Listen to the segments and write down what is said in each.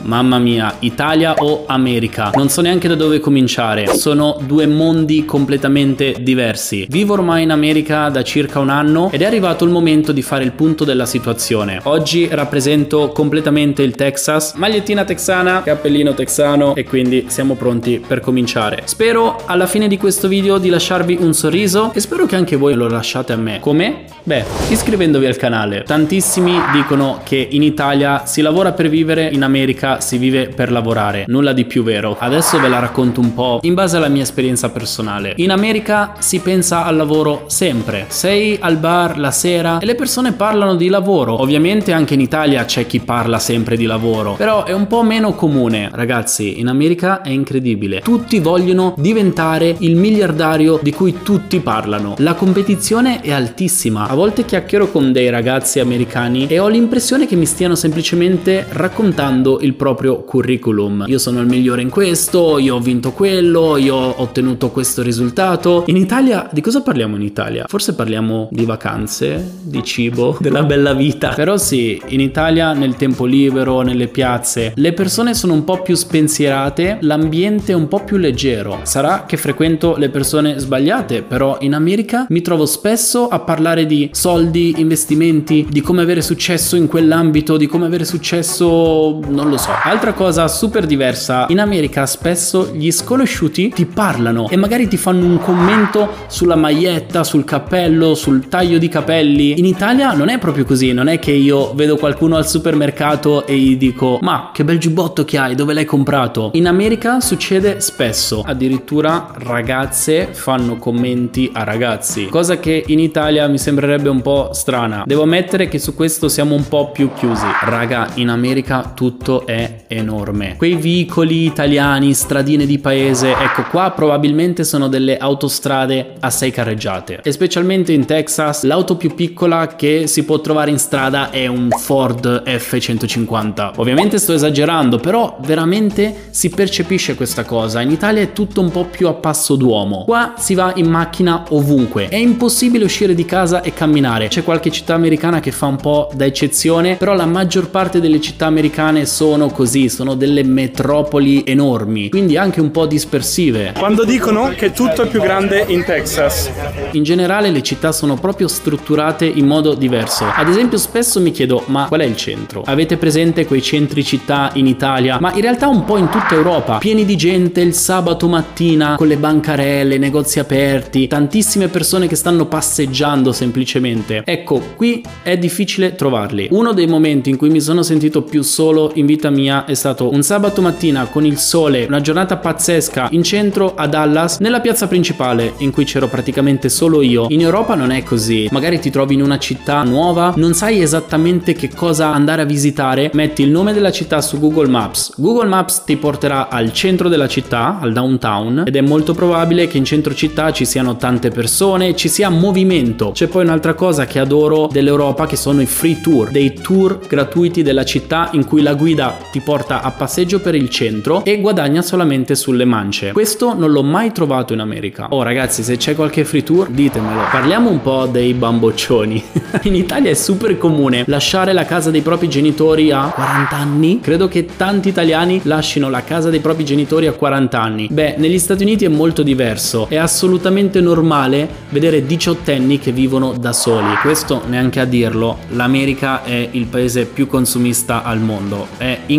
Mamma mia, Italia o America? Non so neanche da dove cominciare. Sono due mondi completamente diversi. Vivo ormai in America da circa un anno ed è arrivato il momento di fare il punto della situazione. Oggi rappresento completamente il Texas, magliettina texana, cappellino texano e quindi siamo pronti per cominciare. Spero alla fine di questo video di lasciarvi un sorriso e spero che anche voi lo lasciate a me. Come? Beh, iscrivendovi al canale. Tantissimi dicono che in Italia si lavora per vivere, in America si vive per lavorare, nulla di più vero. Adesso ve la racconto un po' in base alla mia esperienza personale. In America si pensa al lavoro sempre. Sei al bar la sera e le persone parlano di lavoro. Ovviamente anche in Italia c'è chi parla sempre di lavoro, però è un po' meno comune. Ragazzi, in America è incredibile. Tutti vogliono diventare il miliardario di cui tutti parlano. La competizione è altissima. A volte chiacchiero con dei ragazzi americani e ho l'impressione che mi stiano semplicemente raccontando il proprio curriculum. Io sono il migliore in questo, io ho vinto quello, io ho ottenuto questo risultato. In Italia, di cosa parliamo in Italia? Forse parliamo di vacanze, di cibo, della bella vita. Però sì, in Italia nel tempo libero, nelle piazze, le persone sono un po' più spensierate, l'ambiente è un po' più leggero. Sarà che frequento le persone sbagliate, però in America mi trovo spesso a parlare di soldi, investimenti, di come avere successo in quell'ambito, di come avere successo, non lo so, so. Altra cosa super diversa, in America spesso gli sconosciuti ti parlano e magari ti fanno un commento sulla maglietta, sul cappello, sul taglio di capelli. In Italia non è proprio così, non è che io vedo qualcuno al supermercato e gli dico "Ma che bel giubbotto che hai, dove l'hai comprato?". In America succede spesso, addirittura ragazze fanno commenti a ragazzi, cosa che in Italia mi sembrerebbe un po' strana. Devo ammettere che su questo siamo un po' più chiusi. Raga, in America tutto è enorme. Quei vicoli italiani, stradine di paese, ecco qua probabilmente sono delle autostrade a sei carreggiate. E specialmente in Texas l'auto più piccola che si può trovare in strada è un Ford F150. Ovviamente sto esagerando, però veramente si percepisce questa cosa. In Italia è tutto un po' più a passo d'uomo. Qua si va in macchina ovunque. È impossibile uscire di casa e camminare. C'è qualche città americana che fa un po' da eccezione, però la maggior parte delle città americane sono così, sono delle metropoli enormi, quindi anche un po' dispersive. Quando dicono che tutto è più grande in Texas. In generale le città sono proprio strutturate in modo diverso. Ad esempio spesso mi chiedo, ma qual è il centro? Avete presente quei centri città in Italia? Ma in realtà un po' in tutta Europa, pieni di gente il sabato mattina, con le bancarelle, negozi aperti, tantissime persone che stanno passeggiando semplicemente. Ecco, qui è difficile trovarli. Uno dei momenti in cui mi sono sentito più solo in vita mia mia è stato un sabato mattina con il sole, una giornata pazzesca in centro a Dallas, nella piazza principale in cui c'ero praticamente solo io. In Europa non è così, magari ti trovi in una città nuova, non sai esattamente che cosa andare a visitare, metti il nome della città su Google Maps. Google Maps ti porterà al centro della città, al downtown, ed è molto probabile che in centro città ci siano tante persone, ci sia movimento. C'è poi un'altra cosa che adoro dell'Europa che sono i free tour, dei tour gratuiti della città in cui la guida ti porta a passeggio per il centro e guadagna solamente sulle mance. Questo non l'ho mai trovato in America. Oh ragazzi, se c'è qualche free tour, ditemelo. Parliamo un po' dei bamboccioni. in Italia è super comune lasciare la casa dei propri genitori a 40 anni. Credo che tanti italiani lasciano la casa dei propri genitori a 40 anni. Beh, negli Stati Uniti è molto diverso. È assolutamente normale vedere diciottenni che vivono da soli. Questo neanche a dirlo, l'America è il paese più consumista al mondo. È incredibile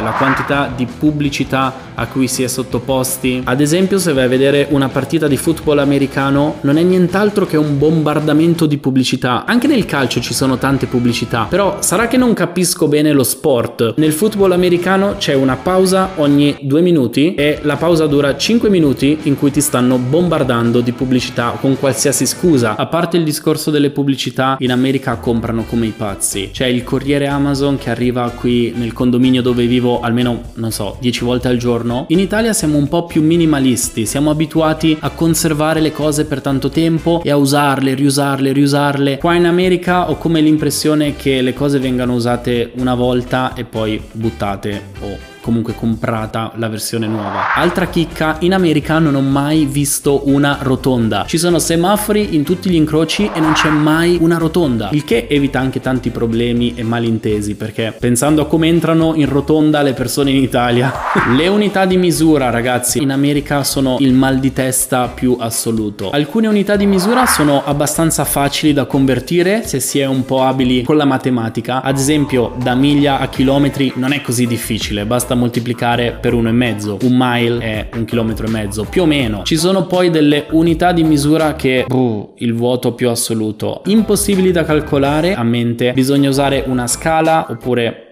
la quantità di pubblicità a cui si è sottoposti. Ad esempio, se vai a vedere una partita di football americano, non è nient'altro che un bombardamento di pubblicità. Anche nel calcio ci sono tante pubblicità, però sarà che non capisco bene lo sport. Nel football americano c'è una pausa ogni due minuti e la pausa dura 5 minuti in cui ti stanno bombardando di pubblicità con qualsiasi scusa. A parte il discorso delle pubblicità, in America comprano come i pazzi. C'è il corriere Amazon che arriva qui nel condominio dove vivo almeno, non so, 10 volte al giorno giorno, in Italia siamo un po' più minimalisti, siamo abituati a conservare le cose per tanto tempo e a usarle, riusarle, riusarle. Qua in America ho come l'impressione che le cose vengano usate una volta e poi buttate o comunque comprata la versione nuova. Altra chicca, in America non ho mai visto una rotonda. Ci sono semafori in tutti gli incroci e non c'è mai una rotonda, il che evita anche tanti problemi e malintesi perché pensando a come entrano in rotonda le persone in Italia. le unità di misura, ragazzi, in America sono il mal di testa più assoluto. Alcune unità di misura sono abbastanza facili da convertire se si è un po' abili con la matematica. Ad esempio, da miglia a chilometri non è così difficile, basta moltiplicare per uno e mezzo. Un mile è un chilometro e mezzo, più o meno. Ci sono poi delle unità di misura che, buh, il vuoto più assoluto. Impossibili da calcolare a mente, bisogna usare una scala oppure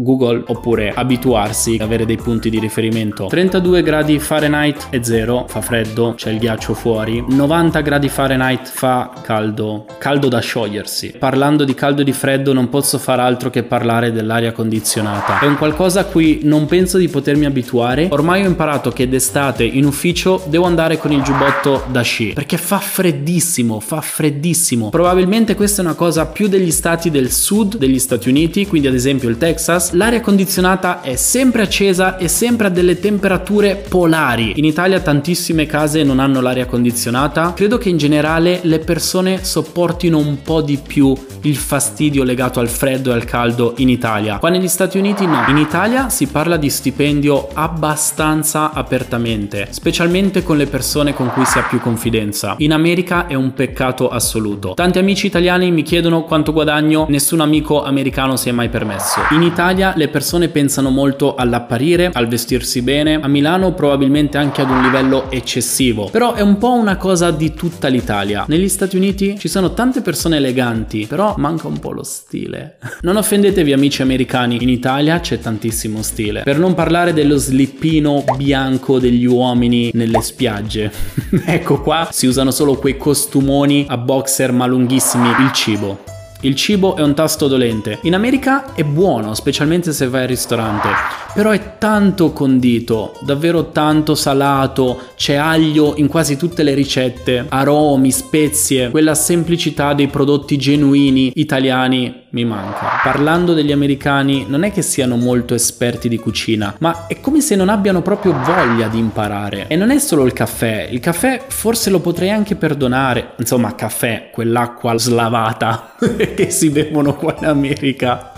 Google oppure abituarsi ad avere dei punti di riferimento. 32 gradi Fahrenheit è zero, fa freddo, c'è il ghiaccio fuori. 90 gradi Fahrenheit fa caldo, caldo da sciogliersi. Parlando di caldo e di freddo non posso far altro che parlare dell'aria condizionata. È un qualcosa a cui non penso di potermi abituare. Ormai ho imparato che d'estate in ufficio devo andare con il giubbotto da sci perché fa freddissimo, fa freddissimo. Probabilmente questa è una cosa più degli stati del sud degli Stati Uniti, quindi ad esempio il Texas l'aria condizionata è sempre accesa e sempre a delle temperature polari. In Italia tantissime case non hanno l'aria condizionata. Credo che in generale le persone sopportino un po' di più il fastidio legato al freddo e al caldo in Italia. Qua negli Stati Uniti no. In Italia si parla di stipendio abbastanza apertamente, specialmente con le persone con cui si ha più confidenza. In America è un peccato assoluto. Tanti amici italiani mi chiedono quanto guadagno, nessun amico americano si è mai permesso. In Italia le persone pensano molto all'apparire, al vestirsi bene, a Milano probabilmente anche ad un livello eccessivo, però è un po' una cosa di tutta l'Italia. Negli Stati Uniti ci sono tante persone eleganti, però manca un po' lo stile. Non offendetevi amici americani, in Italia c'è tantissimo stile. Per non parlare dello slippino bianco degli uomini nelle spiagge. ecco qua si usano solo quei costumoni a boxer ma lunghissimi. Il cibo. Il cibo è un tasto dolente. In America è buono, specialmente se vai al ristorante, però è tanto condito, davvero tanto salato, c'è aglio in quasi tutte le ricette, aromi, spezie, quella semplicità dei prodotti genuini italiani mi manca. Parlando degli americani, non è che siano molto esperti di cucina, ma è come se non abbiano proprio voglia di imparare. E non è solo il caffè, il caffè forse lo potrei anche perdonare. Insomma, caffè, quell'acqua slavata che si bevono qua in America.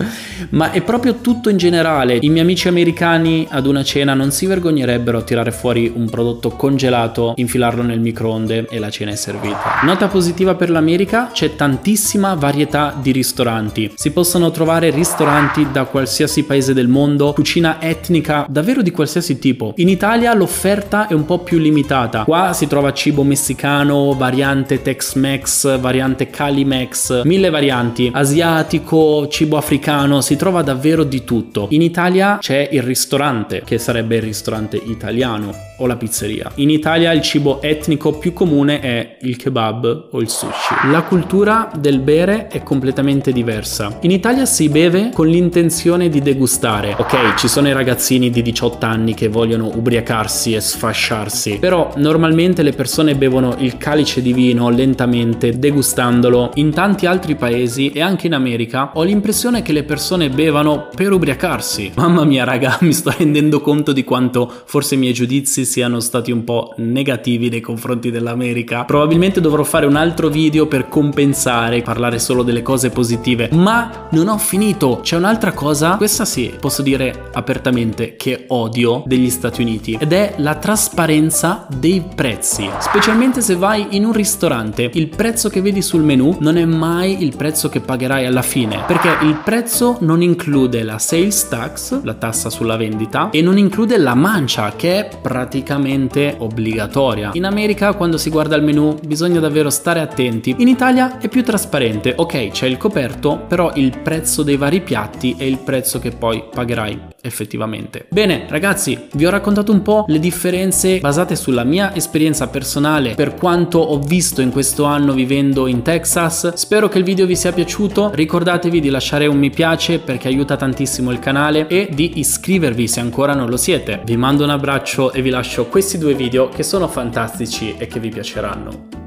Ma è proprio tutto in generale. I miei amici americani ad una cena non si vergognerebbero a tirare fuori un prodotto congelato, infilarlo nel microonde e la cena è servita. Nota positiva per l'America, c'è tantissima varietà di ristoranti Si possono trovare ristoranti da qualsiasi paese del mondo, cucina etnica davvero di qualsiasi tipo. In Italia l'offerta è un po' più limitata. Qua si trova cibo messicano, variante Tex-Mex, variante Calimex, mille varianti, asiatico, cibo africano, si trova davvero di tutto. In Italia c'è il ristorante, che sarebbe il ristorante italiano o la pizzeria. In Italia il cibo etnico più comune è il kebab o il sushi. La cultura del bere è completamente diversa. In Italia si beve con l'intenzione di degustare. Ok, ci sono i ragazzini di 18 anni che vogliono ubriacarsi e sfasciarsi, però normalmente le persone bevono il calice di vino lentamente, degustandolo. In tanti altri paesi e anche in America ho l'impressione che le persone bevano per ubriacarsi. Mamma mia, raga, mi sto rendendo conto di quanto forse i miei giudizi siano stati un po' negativi nei confronti dell'America. Probabilmente dovrò fare un altro video per compensare, parlare solo delle cose positive ma non ho finito. C'è un'altra cosa, questa sì, posso dire apertamente che odio degli Stati Uniti ed è la trasparenza dei prezzi. Specialmente se vai in un ristorante, il prezzo che vedi sul menu non è mai il prezzo che pagherai alla fine, perché il prezzo non include la sales tax, la tassa sulla vendita, e non include la mancia che è praticamente obbligatoria. In America quando si guarda il menu bisogna davvero stare attenti. In Italia è più trasparente. Ok, c'è il coperto, però il prezzo dei vari piatti è il prezzo che poi pagherai effettivamente. Bene ragazzi, vi ho raccontato un po' le differenze basate sulla mia esperienza personale per quanto ho visto in questo anno vivendo in Texas. Spero che il video vi sia piaciuto, ricordatevi di lasciare un mi piace perché aiuta tantissimo il canale e di iscrivervi se ancora non lo siete. Vi mando un abbraccio e vi lascio questi due video che sono fantastici e che vi piaceranno.